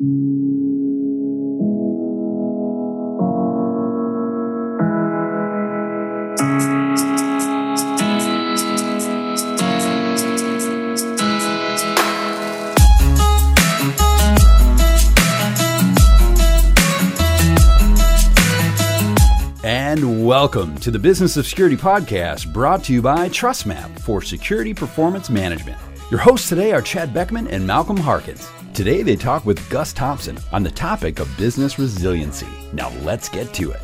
And welcome to the Business of Security podcast brought to you by TrustMAPP for Security Performance Management. Your hosts today are Chad Boeckmann and Malcolm Harkins. Today they talk with Gus Thompson on the topic of business resiliency. Now let's get to it.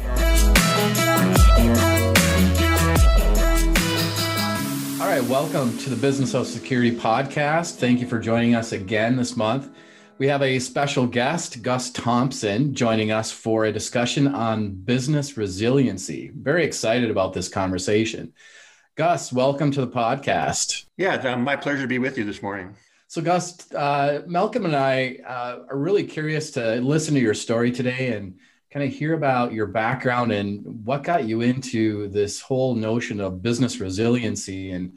All right, welcome to the Business of Security podcast. Thank you for joining us again this month. We have a special guest, Gus Thompson, joining us for a discussion on business resiliency. Very excited about this conversation. Gus, welcome to the podcast. Yeah, uh, my pleasure to be with you this morning. So, Gus, uh, Malcolm and I uh, are really curious to listen to your story today and kind of hear about your background and what got you into this whole notion of business resiliency and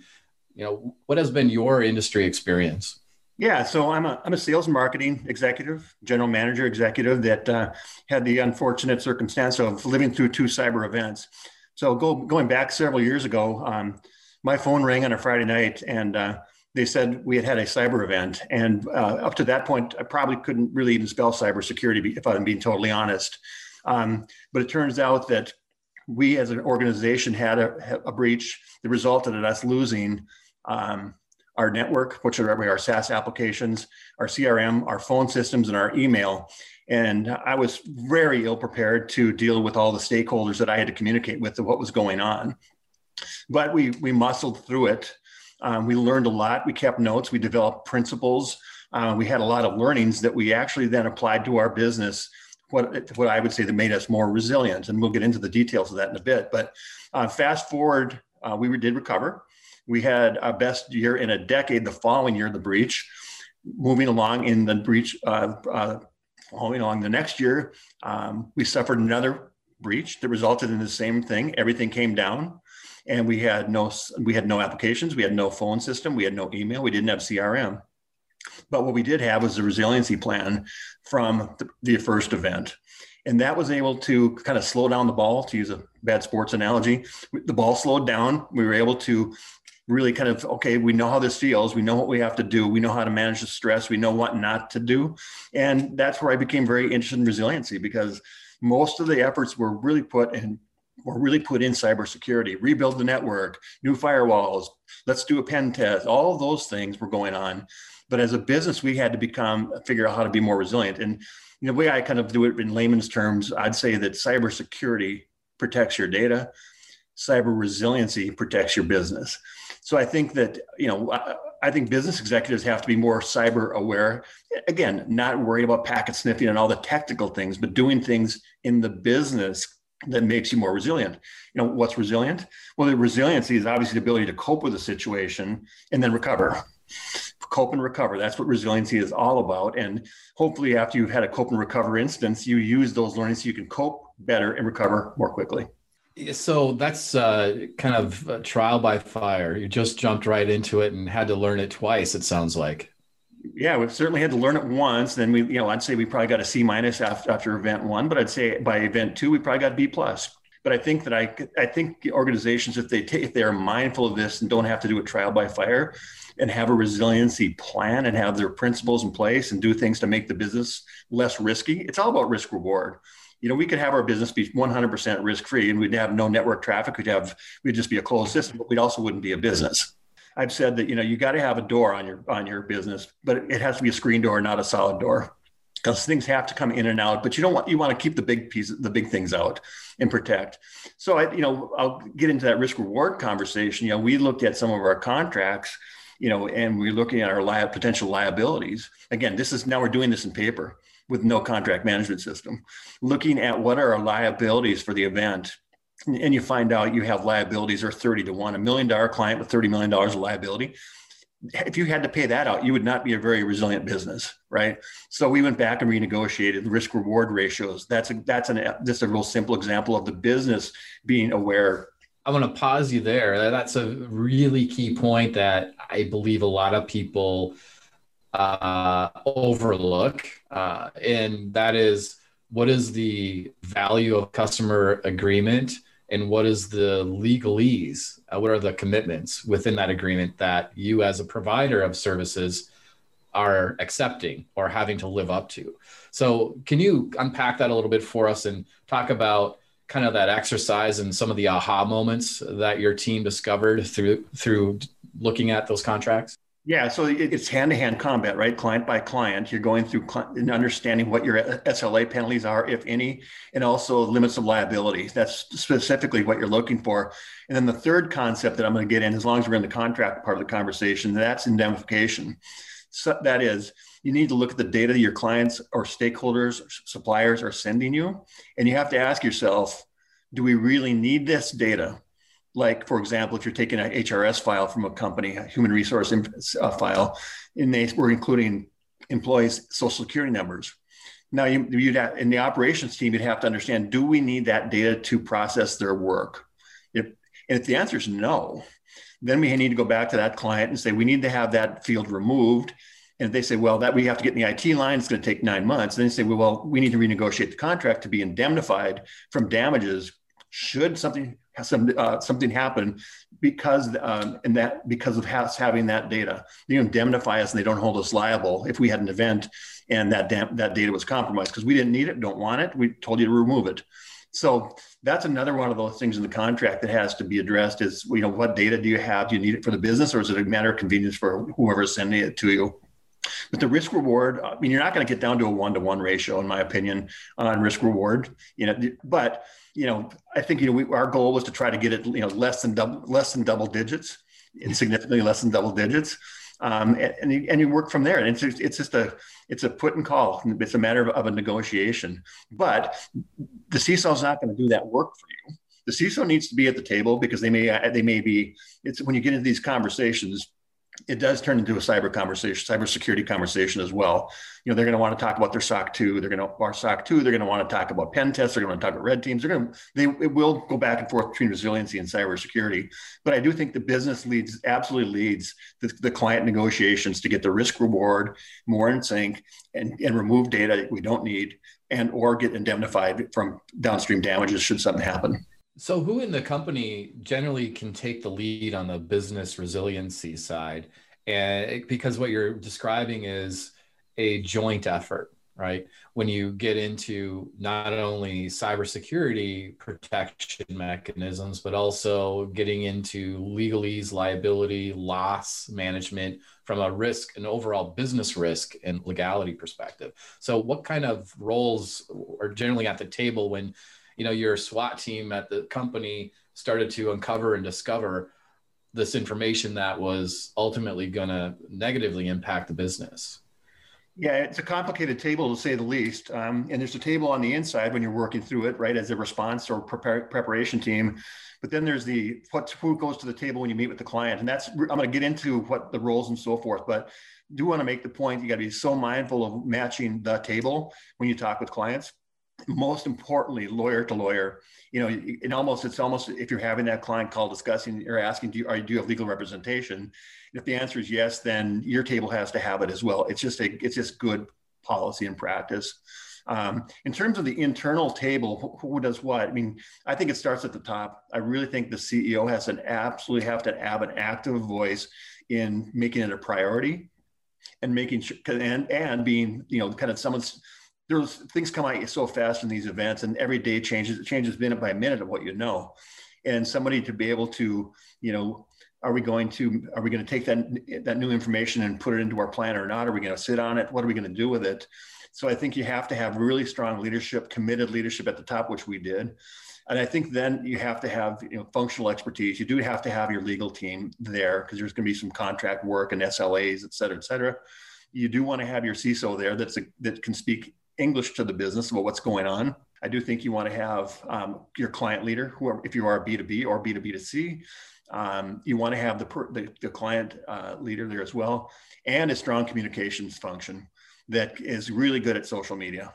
you know what has been your industry experience yeah, so I'm a I'm a sales marketing executive, general manager executive that uh, had the unfortunate circumstance of living through two cyber events. So go, going back several years ago, um, my phone rang on a Friday night, and uh, they said we had had a cyber event. And uh, up to that point, I probably couldn't really even spell cybersecurity if I'm being totally honest. Um, but it turns out that we, as an organization, had a, a breach that resulted in us losing. Um, our network, which are our SaaS applications, our CRM, our phone systems, and our email. And I was very ill prepared to deal with all the stakeholders that I had to communicate with what was going on. But we we muscled through it. Um, we learned a lot. We kept notes. We developed principles. Uh, we had a lot of learnings that we actually then applied to our business. What what I would say that made us more resilient, and we'll get into the details of that in a bit. But uh, fast forward, uh, we did recover. We had our best year in a decade the following year, the breach. Moving along in the breach, uh, uh, following along the next year, um, we suffered another breach that resulted in the same thing. Everything came down, and we had no we had no applications, we had no phone system, we had no email, we didn't have CRM. But what we did have was a resiliency plan from the, the first event and that was able to kind of slow down the ball to use a bad sports analogy the ball slowed down we were able to really kind of okay we know how this feels. We know what we have to do. We know how to manage the stress. We know what not to do. And that's where i became very interested in resiliency because most of the efforts were really put in were really put in cybersecurity. Rebuild the network new firewalls let's do a pen test. All of those things were going on. But as a business we had to become figure out how to be more resilient. And you know the way i kind of do it in layman's terms i'd say that cybersecurity protects your data. Cyber resiliency protects your business so I think that, you know, I think business executives have to be more cyber aware. Again, not worried about packet sniffing and all the technical things, but doing things in the business that makes you more resilient. You know, what's resilient? Well, the resiliency is obviously the ability to cope with a situation and then recover. Cope and recover. That's what resiliency is all about. And hopefully, after you've had a cope and recover instance, you use those learnings so you can cope better and recover more quickly. So that's uh, kind of trial by fire. You just jumped right into it and had to learn it twice. It sounds like. Yeah, we've certainly had to learn it once. Then we, you know, I'd say we probably got a C minus after, after event one, but I'd say by event two we probably got B plus. But I think that I, I think organizations, if they take, if they are mindful of this and don't have to do a trial by fire, and have a resiliency plan and have their principles in place and do things to make the business less risky. It's all about risk reward you know, we could have our business be 100% risk free and we'd have no network traffic. We'd have, we'd just be a closed system, but we also wouldn't be a business. I've said that, you know, you got to have a door on your, on your business, but it has to be a screen door, not a solid door because things have to come in and out, but you don't want, you want to keep the big pieces, the big things out and protect. So I, you know, I'll get into that risk reward conversation. You know, we looked at some of our contracts, you know, and we're looking at our li- potential liabilities. Again, this is now we're doing this in paper with no contract management system, looking at what are our liabilities for the event. And you find out you have liabilities are 30 to 1, a million dollar client with $30 million of liability. If you had to pay that out, you would not be a very resilient business, right? So we went back and renegotiated risk reward ratios. That's a that's an just a real simple example of the business being aware I want to pause you there. That's a really key point that I believe a lot of people uh, overlook, uh, and that is what is the value of customer agreement and what is the legalese? Uh, what are the commitments within that agreement that you, as a provider of services, are accepting or having to live up to? So, can you unpack that a little bit for us and talk about kind of that exercise and some of the aha moments that your team discovered through through looking at those contracts? Yeah, so it's hand-to-hand combat, right? Client by client. You're going through and understanding what your SLA penalties are, if any, and also limits of liability. That's specifically what you're looking for. And then the third concept that I'm going to get in, as long as we're in the contract part of the conversation, that's indemnification. So that is, you need to look at the data your clients or stakeholders, or suppliers are sending you, and you have to ask yourself, do we really need this data? Like for example if you're taking an hrs file from a company a human resource uh, file and they were including employees social security numbers. Now you, you'd have, in the operations team you'd have to understand do we need that data to process their work? If, and if the answer is no then we need to go back to that client and say we need to have that field removed. And they say well that we have to get in the it line it's going to take nine months and then they say well, well we need to renegotiate the contract to be indemnified from damages should something some uh, something happen because um, and that because of us having that data. They indemnify us and they don't hold us liable if we had an event and that that data was compromised because we didn't need it don't want it we told you to remove it. So that's another one of those things in the contract that has to be addressed is you know what data do you have? Do you need it for the business or is it a matter of convenience for whoever's sending it to you but the risk reward, I mean, you're not going to get down to a one to one ratio, in my opinion, on risk reward. You know, but you know, I think you know we, our goal was to try to get it you know less than double less than double digits, and significantly less than double digits. Um, and, and, you, and you work from there. And it's just, it's just a it's a put and call. It's a matter of, of a negotiation. But the CISO is not going to do that work for you. The CISO needs to be at the table because they may they may be. It's when you get into these conversations it does turn into a cyber conversation, cybersecurity conversation as well. You know, they're going to want to talk about their SOC 2. They're going to our SOC 2. They're going to want to talk about pen tests. They're going to talk about red teams. They're going to they it will go back and forth between resiliency and cybersecurity. But I do think the business leads absolutely leads the, the client negotiations to get the risk reward more in sync and, and remove data we don't need and or get indemnified from downstream damages should something happen. So, who in the company generally can take the lead on the business resiliency side? And because what you're describing is a joint effort, right? When you get into not only cybersecurity protection mechanisms, but also getting into legalese, liability, loss management from a risk, an overall business risk and legality perspective. So, what kind of roles are generally at the table when you know your SWAT team at the company started to uncover and discover this information that was ultimately going to negatively impact the business. Yeah, it's a complicated table to say the least. Um, and there's a table on the inside when you're working through it, right, as a response or prepare, preparation team. But then there's the what who goes to the table when you meet with the client, and that's I'm going to get into what the roles and so forth. But do want to make the point you got to be so mindful of matching the table when you talk with clients most importantly, lawyer to lawyer, you know, it almost it's almost if you're having that client call discussing or asking, do you, are, do you have legal representation? If the answer is yes, then your table has to have it as well. It's just a it's just good policy and practice. Um, in terms of the internal table, who, does what? I mean, I think it starts at the top. I really think the CEO has an absolutely have to have an active voice in making it a priority and making sure and and being you know kind of someone's there's things come at you so fast in these events and every day changes it changes minute by minute of what you know. And somebody to be able to you know are we going to are we going to take that that new information and put it into our plan or not? Are we going to sit on it? What are we going to do with it? So i think you have to have really strong leadership committed leadership at the top which we did. And i think then you have to have you know functional expertise. You do have to have your legal team there because there's going to be some contract work and slas et cetera et cetera. You do want to have your CISO there that's a, that can speak English to the business about what's going on. I do think you want to have um, your client leader, who if you are B2B or B2B to C, um, you want to have the, per, the, the, client uh, leader there as well, and a strong communications function that is really good at social media.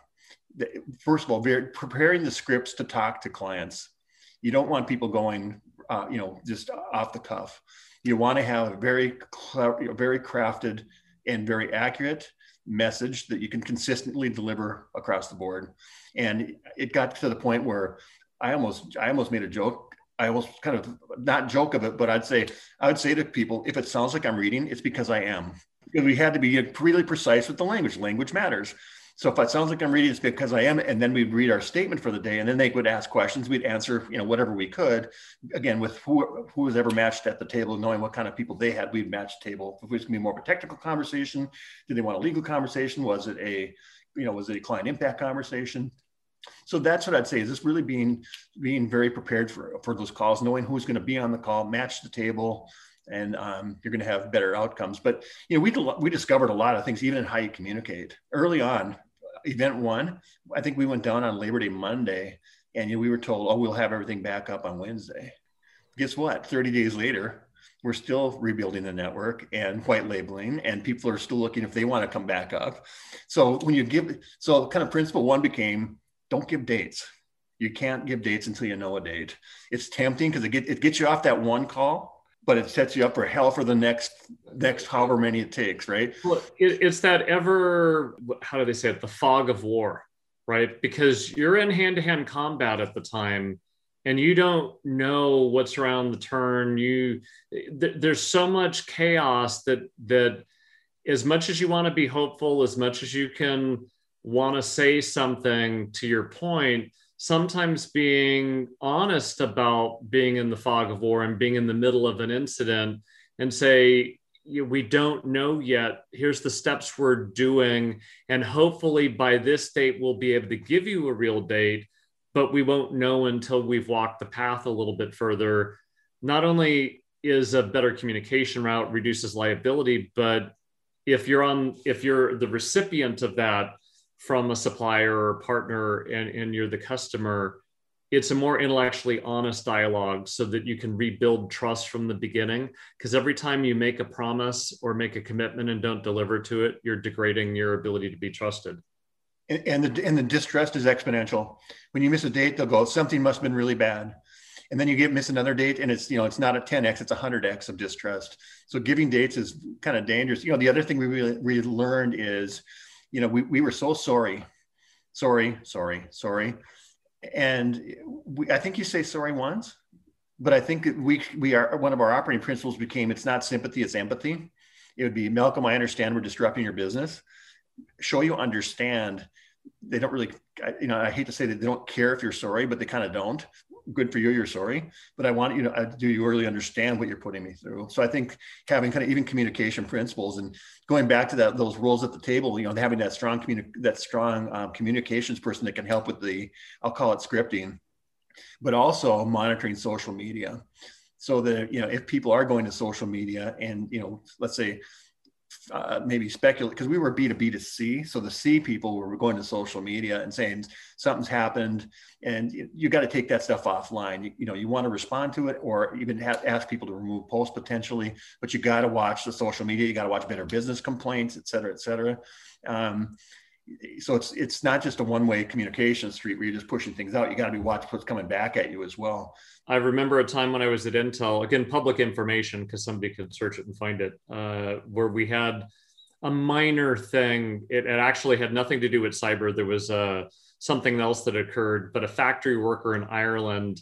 First of all, preparing the scripts to talk to clients. You don't want people going, uh, you know, just off the cuff. You want to have a very, very crafted and very accurate message that you can consistently deliver across the board. And it got to the point where I almost I almost made a joke. I almost kind of not joke of it, but I'd say I would say to people, if it sounds like I'm reading, it's because I am. Because we had to be really precise with the language. Language matters. So if it sounds like I'm reading, it's because I am. And then we'd read our statement for the day, and then they would ask questions. We'd answer, you know, whatever we could. Again, with who who was ever matched at the table, knowing what kind of people they had, we'd match the table. If it was going to be more of a technical conversation, did they want a legal conversation? Was it a, you know, was it a client impact conversation? So that's what I'd say is this really being being very prepared for for those calls, knowing who's going to be on the call, match the table, and um, you're going to have better outcomes. But you know, we we discovered a lot of things even in how you communicate early on. Event one, I think we went down on Labor Day Monday, and you know, we were told, "Oh, we'll have everything back up on Wednesday." Guess what? 30 days later, we're still rebuilding the network and white labeling, and people are still looking if they want to come back up. So when you give, so kind of principle one became don't give dates. You can't give dates until you know a date. It's tempting because it, get, it gets you off that one call, but it sets you up for hell for the next next however many it takes, right? Well, it, it's that ever how do they say it? The fog of war, right? Because you're in hand to hand combat at the time, and you don't know what's around the turn. You th- there's so much chaos that that as much as you want to be hopeful, as much as you can want to say something to your point, sometimes being honest about being in the fog of war and being in the middle of an incident and say, we don't know yet. Here's the steps we're doing. And hopefully by this date, we'll be able to give you a real date, but we won't know until we've walked the path a little bit further. Not only is a better communication route reduces liability, but if you're on, if you're the recipient of that, from a supplier or partner and, and you're the customer, it's a more intellectually honest dialogue so that you can rebuild trust from the beginning. Because every time you make a promise or make a commitment and don't deliver to it, you're degrading your ability to be trusted. And, and the and the distrust is exponential. When you miss a date, they'll go, something must have been really bad. And then you get miss another date, and it's you know it's not a 10x, it's a 100x of distrust. So giving dates is kind of dangerous. You know, the other thing we really, really learned is you know, we, we were so sorry, sorry, sorry, sorry. And we, I think you say sorry once, but I think we, we are, one of our operating principles became it's not sympathy, it's empathy. It would be, Malcolm, I understand we're disrupting your business. Show you understand. They don't really, you know, I hate to say that they don't care if you're sorry, but they kind of don't good for you, you're sorry, but I want you to, do you really understand what you're putting me through? So I think having kind of even communication principles and going back to that, those roles at the table, you know, having that strong, communi- that strong um, communications person that can help with the, I'll call it scripting, but also monitoring social media. So that, you know, if people are going to social media and, you know, let's say uh, maybe speculate because we were B to B to C. So the C people were going to social media and saying something's happened, and you, you got to take that stuff offline. You, you, know, you want to respond to it or even ask people to remove posts potentially, but you got to watch the social media. You got to watch better business complaints, et cetera, et cetera. Um, so it's it's not just a one way communication street where you're just pushing things out. You got to be watching what's coming back at you as well. I remember a time when I was at Intel, again, public information because somebody could search it and find it, uh, where we had a minor thing. It, it, actually had nothing to do with cyber. There was uh, something else that occurred, but a factory worker in Ireland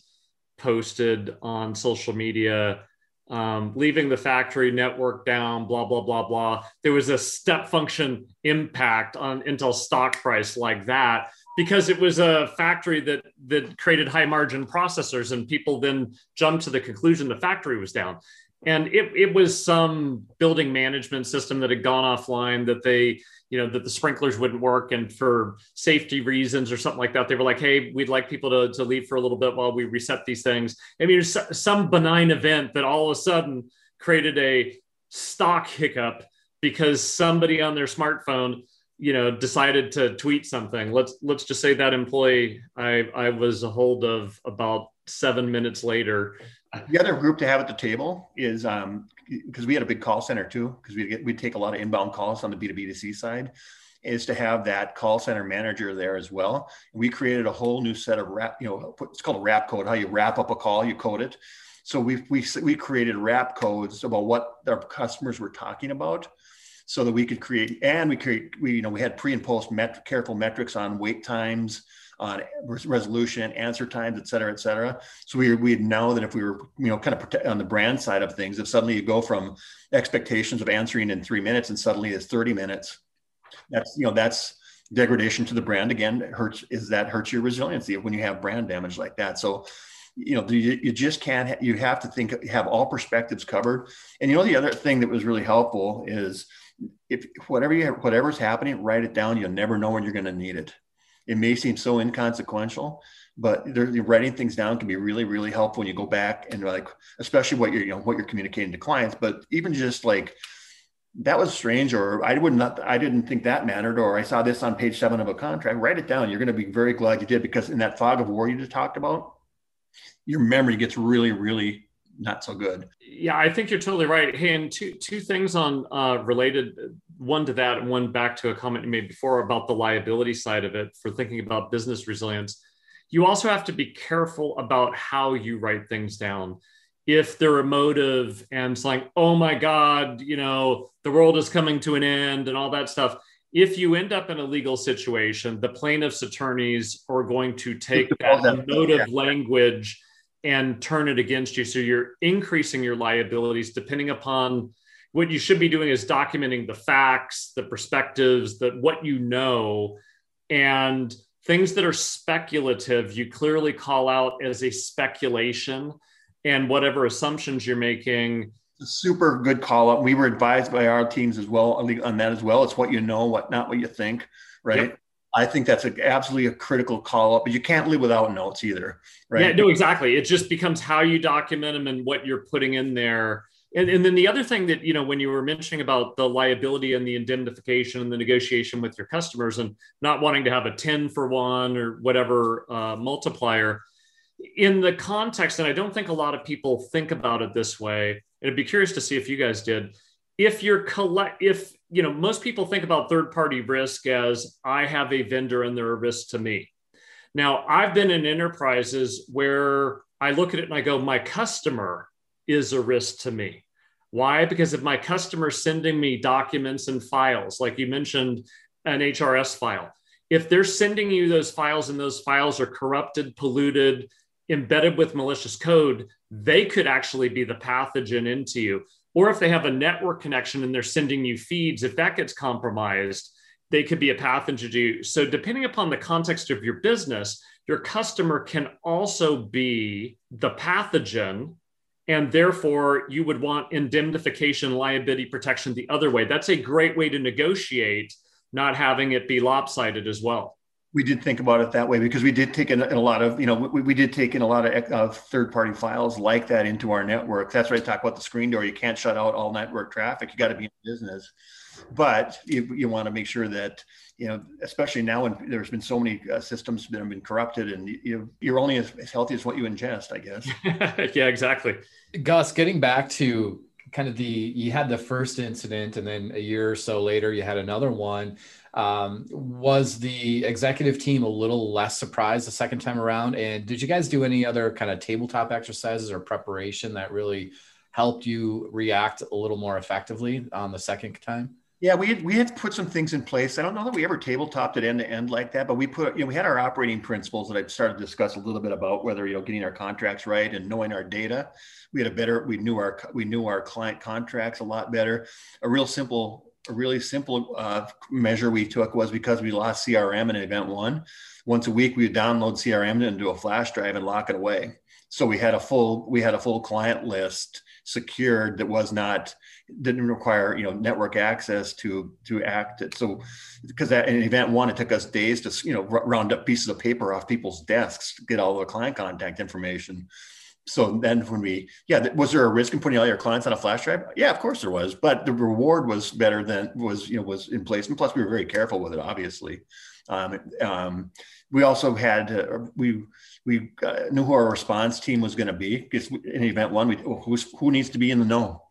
posted on social media um, leaving the factory network down, blah, blah, blah, blah. There was a step function impact on Intel stock price like that because it was a factory that, that created high margin processors and people then jumped to the conclusion the factory was down. And it, it was some building management system that had gone offline that they you know that the sprinklers wouldn't work and for safety reasons or something like that. They were like hey we'd like people to, to leave for a little bit while we reset these things. I mean it's some benign event that all of a sudden created a stock hiccup because somebody on their smartphone you know decided to tweet something. Let's let's just say that employee i i was a hold of about seven minutes later. The other group to have at the table is um, because we had a big call center too, because we we take a lot of inbound calls on the B2B2C side, is to have that call center manager there as well. We created a whole new set of wrap, you know, it's called a wrap code, how you wrap up a call, you code it. So we we we created wrap codes about what our customers were talking about so that we could create and we create we you know we had pre and post met, careful metrics on wait times on resolution answer times et cetera et cetera so we we know that if we were you know kind of on the brand side of things if suddenly you go from expectations of answering in three minutes and suddenly it's 30 minutes that's you know that's degradation to the brand again hurts is that hurts your resiliency when you have brand damage like that so you know you, you just can't you have to think have all perspectives covered and you know the other thing that was really helpful is if whatever you whatever's happening, write it down. You'll never know when you're going to need it. It may seem so inconsequential, but writing things down can be really, really helpful when you go back and like, especially what you're, you know, what you're communicating to clients. But even just like that was strange, or I would not, I didn't think that mattered, or I saw this on page seven of a contract. Write it down. You're going to be very glad you did because in that fog of war you just talked about, your memory gets really, really not so good. Yeah, I think you're totally right. Hey, and two two things on uh, related, one to that, and one back to a comment you made before about the liability side of it for thinking about business resilience. You also have to be careful about how you write things down. If they're emotive and it's like, oh my God, you know, the world is coming to an end and all that stuff. If you end up in a legal situation, the plaintiff's attorneys are going to take that emotive language and turn it against you. So you're increasing your liabilities depending upon what you should be doing is documenting the facts, the perspectives, that what you know, and things that are speculative, you clearly call out as a speculation and whatever assumptions you're making. Super good call up. We were advised by our teams as well on that as well. It's what you know, what not what you think, right? Yep. I think that's a, absolutely a critical call up, but you can't live without notes either, right? Yeah, no, exactly. It just becomes how you document them and what you're putting in there. And, and then the other thing that, you know, when you were mentioning about the liability and the indemnification and the negotiation with your customers and not wanting to have a 10 for one or whatever uh, multiplier, in the context, and I don't think a lot of people think about it this way, and I'd be curious to see if you guys did. If you're collect, if you know, most people think about third party risk as I have a vendor and they're a risk to me. Now, I've been in enterprises where I look at it and I go, my customer is a risk to me. Why? Because if my customer sending me documents and files, like you mentioned, an HRS file, if they're sending you those files and those files are corrupted, polluted, embedded with malicious code, they could actually be the pathogen into you or if they have a network connection and they're sending you feeds, if that gets compromised, they could be a pathogen to you. So, depending upon the context of your business, your customer can also be the pathogen. And therefore, you would want indemnification liability protection the other way. That's a great way to negotiate, not having it be lopsided as well. We did think about it that way because we did take in, a lot of you know we, we did take in a lot of uh, third party files like that into our network. That's i talk about the screen door. You can't shut out all network traffic. You got to be in business. But you, you want to make sure that you know especially now when there's been so many uh, systems that have been corrupted and you, you're only as, as healthy as what you ingest i guess yeah exactly gus getting back to kind of the you had the first incident and then a year or so later you had another one um, was the executive team a little less surprised the second time around? And did you guys do any other kind of tabletop exercises or preparation that really helped you react a little more effectively on the second time? Yeah, we had, we had put some things in place. I don't know that we ever tabletopped it end to end like that, but we put, you know, we had our operating principles that I started to discuss a little bit about whether, you know, getting our contracts right and knowing our data. We had a better, we knew our, we knew our client contracts a lot better. A real simple a really simple uh, measure we took was because we lost CRM in event one. Once a week, we would download CRM into a flash drive and lock it away. So we had a full we had a full client list secured that was not didn't require you know network access to to act it. So because that in event one, it took us days to you know round up pieces of paper off people's desks, get all the client contact information so then when we yeah was there a risk in putting all your clients on a flash drive? Yeah of course there was but the reward was better than was you know was in place. And plus we were very careful with it obviously. Um, um, we also had uh, we we uh, knew who our response team was going to be because in event one we who's, who needs to be in the know?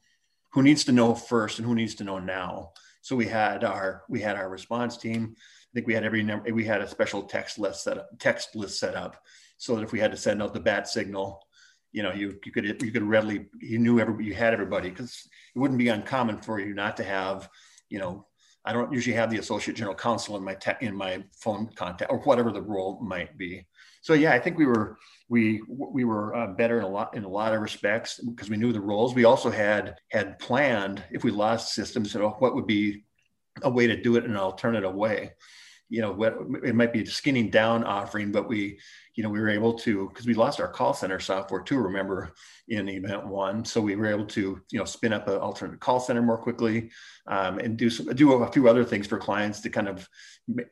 Who needs to know first and who needs to know now? So we had our we had our response team. I think we had every number we had a special text list set up text list set up so that if we had to send out the bat signal you know, you, you could you could readily you knew every you had everybody because it wouldn't be uncommon for you not to have you know, I don't usually have the associate general counsel in my te- in my phone contact or whatever the role might be. So yeah, I think we were we we were uh, better in a lot in a lot of respects because we knew the roles. We also had had planned if we lost systems, you know, what would be a way to do it in an alternative way. You know, what it might be a skinning down offering, but we, you know, we were able to because we lost our call center software too. Remember in event one, so we were able to, you know, spin up an alternate call center more quickly um, and do some, do a few other things for clients to kind of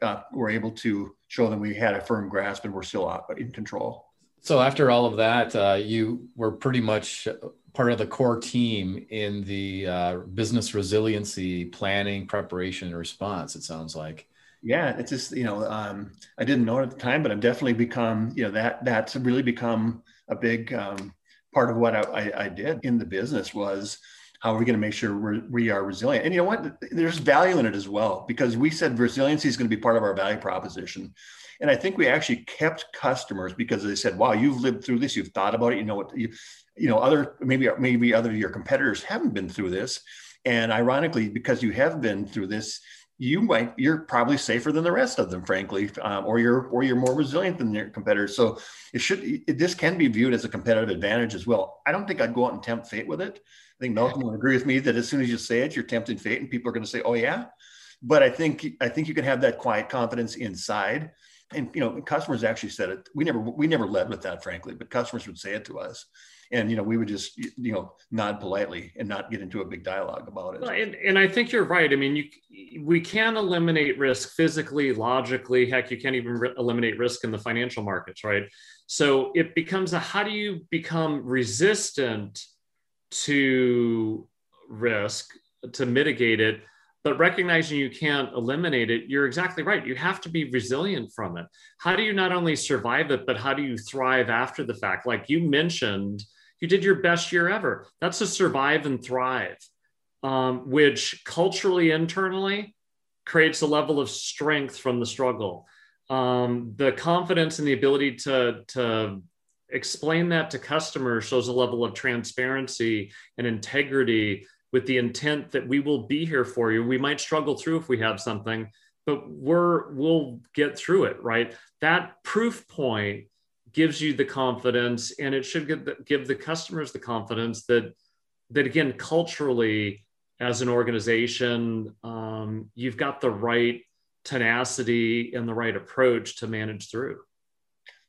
uh, were able to show them we had a firm grasp and we're still in control. So after all of that, uh, you were pretty much part of the core team in the uh, business resiliency planning, preparation, and response. It sounds like. Yeah, it's just you know um, I didn't know it at the time, but I've definitely become you know that that's really become a big um, part of what I, I, I, did in the business was how are we going to make sure we're, we are resilient and you know what there's value in it as well because we said resiliency is going to be part of our value proposition and I think we actually kept customers because they said, "Wow, you've lived through this. You've thought about it. You know what you, you know, other maybe maybe other your competitors haven't been through this." And ironically, because you have been through this, you might you're probably safer than the rest of them, frankly, um, or you're or you're more resilient than your competitors. So it should it, this can be viewed as a competitive advantage as well. I don't think I'd go out and tempt fate with it. I think Malcolm will agree with me that as soon as you say it, you're tempting fate, and people are going to say, "Oh yeah." But I think I think you can have that quiet confidence inside and you know customers actually said it we never we never led with that frankly but customers would say it to us and you know we would just you know nod politely and not get into a big dialogue about it and, and i think you're right i mean you we can eliminate risk physically logically heck you can't even re- eliminate risk in the financial markets right so it becomes a how do you become resistant to risk to mitigate it but recognizing you can't eliminate it, you're exactly right. You have to be resilient from it. How do you not only survive it, but how do you thrive after the fact? Like you mentioned, you did your best year ever. That's a survive and thrive, um, which culturally, internally, creates a level of strength from the struggle. Um, the confidence and the ability to, to explain that to customers shows a level of transparency and integrity with the intent that we will be here for you. We might struggle through if we have something, but we're we'll get through it, right? That proof point gives you the confidence, and it should give the, give the customers the confidence that that again culturally as an organization um, you've got the right tenacity and the right approach to manage through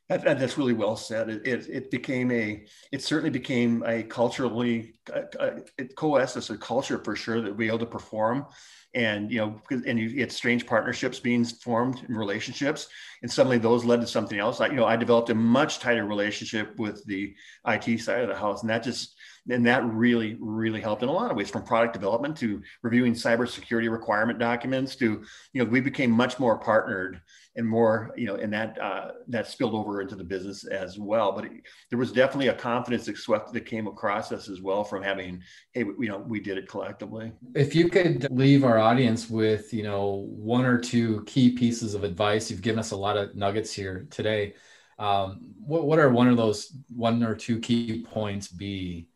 that, that's really well said. It, it, it, became a, it certainly became a culturally, uh, uh it coalesced as a culture for sure that we able to perform. And, you know, and you get strange partnerships being formed in relationships. And suddenly those led to something else. I, you know, I developed a much tighter relationship with the IT side of the house. And that just, and that really really helped in a lot of ways from product development to reviewing cybersecurity requirement documents to you know we became much more partnered and more you know and that uh, that spilled over into the business as well. But it, there was definitely a confidence that swept that came across us as well from having hey you know we did it collectively. If you could leave our audience with you know one or two key pieces of advice you've given us a lot of nuggets here today um, what, what are one of those one or two key points be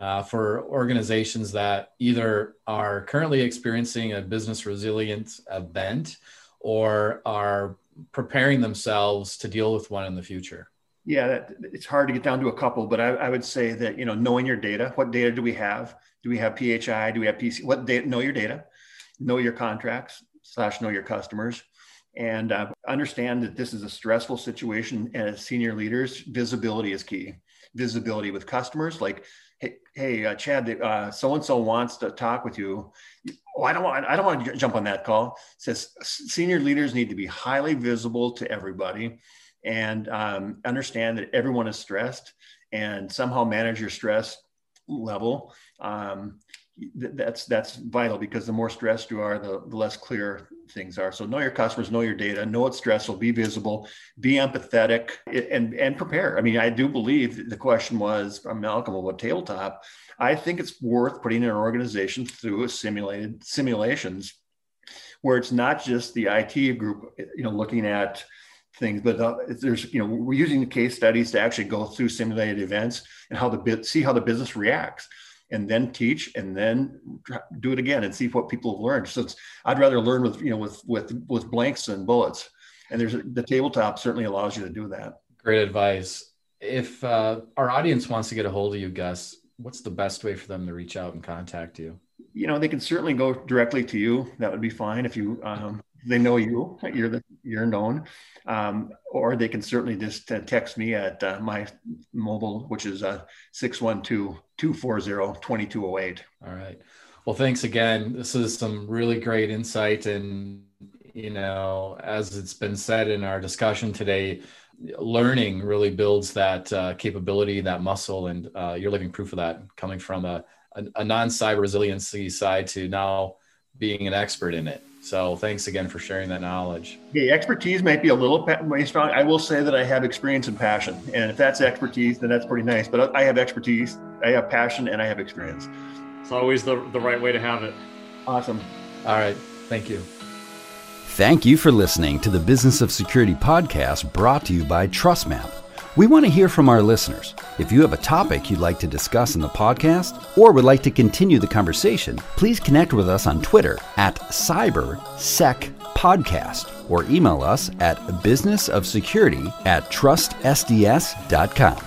uh, for organizations that either are currently experiencing a business resilience event or are preparing themselves to deal with one in the future? Yeah, that, it's hard to get down to a couple, but I, I, would say that you know knowing your data. What data do we have? Do we have PHI? Do we have PC? What data? Know your data. Know your contracts slash know your customers, and uh, understand that this is a stressful situation. And as senior leaders, visibility is key. Visibility with customers, like hey, hey uh, Chad, so and so wants to talk with you. Oh, I don't want, I don't want to jump on that call. It says senior leaders need to be highly visible to everybody and um, understand that everyone is stressed and somehow manage your stress level. Um, that's that's vital because the more stressed you are, the, the less clear things are. So know your customers, know your data, know it's stressful, be visible, be empathetic, and and prepare. I mean, I do believe the question was from Malcolm about tabletop. I think it's worth putting an organization through a simulated simulations where it's not just the IT group, you know, looking at things, but uh, there's, you know, we're using the case studies to actually go through simulated events and how the bit see how the business reacts and then teach and then do it again and see what people have learned. So I'd rather learn with you know with with with blanks than bullets. And there's the tabletop certainly allows you to do that. Great advice. If uh, our audience wants to get a hold of you, Gus, what's the best way for them to reach out and contact you? You know, they can certainly go directly to you. That would be fine if you um, they know you. You're the you're known, um, or they can certainly just uh, text me at uh, my mobile, which is uh, 612-240-2208. All right. Well, thanks again. This is some really great insight, and you know, as it's been said in our discussion today, learning really builds that uh, capability, that muscle, and uh, you're living proof of that. Coming from a, a, a non-cyber resiliency side to now being an expert in it. So thanks again for sharing that knowledge. Yeah, expertise might be a little way strong. I will say that I have experience and passion, and if that's expertise, then that's pretty nice. But I have expertise, I have passion, and I have experience. It's always the the right way to have it. Awesome. All right, thank you. Thank you for listening to the Business of Security podcast brought to you by TrustMAPP. We want to hear from our listeners. If you have a topic you'd like to discuss in the podcast or would like to continue the conversation, please connect with us on Twitter at CyberSecPodcast or email us at businessofsecurity at trustsds.com.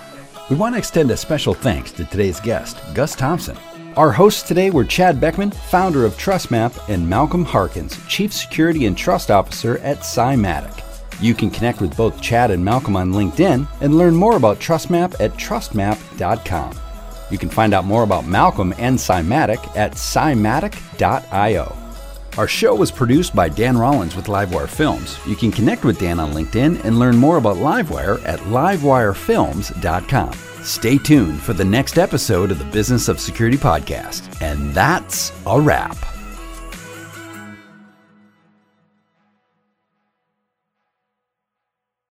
We want to extend a special thanks to today's guest, Gus Thompson. Our hosts today were Chad Boeckmann, founder of TrustMAPP, and Malcolm Harkins, Chief Security and Trust Officer at Cymatic. You can connect with both Chad and Malcolm on LinkedIn and learn more about TrustMAPP at trustmapp.com. You can find out more about Malcolm and Cymatic at cymatic.io. Our show was produced by Dan Rollins with Livewire Films. You can connect with Dan on LinkedIn and learn more about Livewire at livewirefilms.com. Stay tuned for the next episode of the Business of Security podcast. And that's a wrap.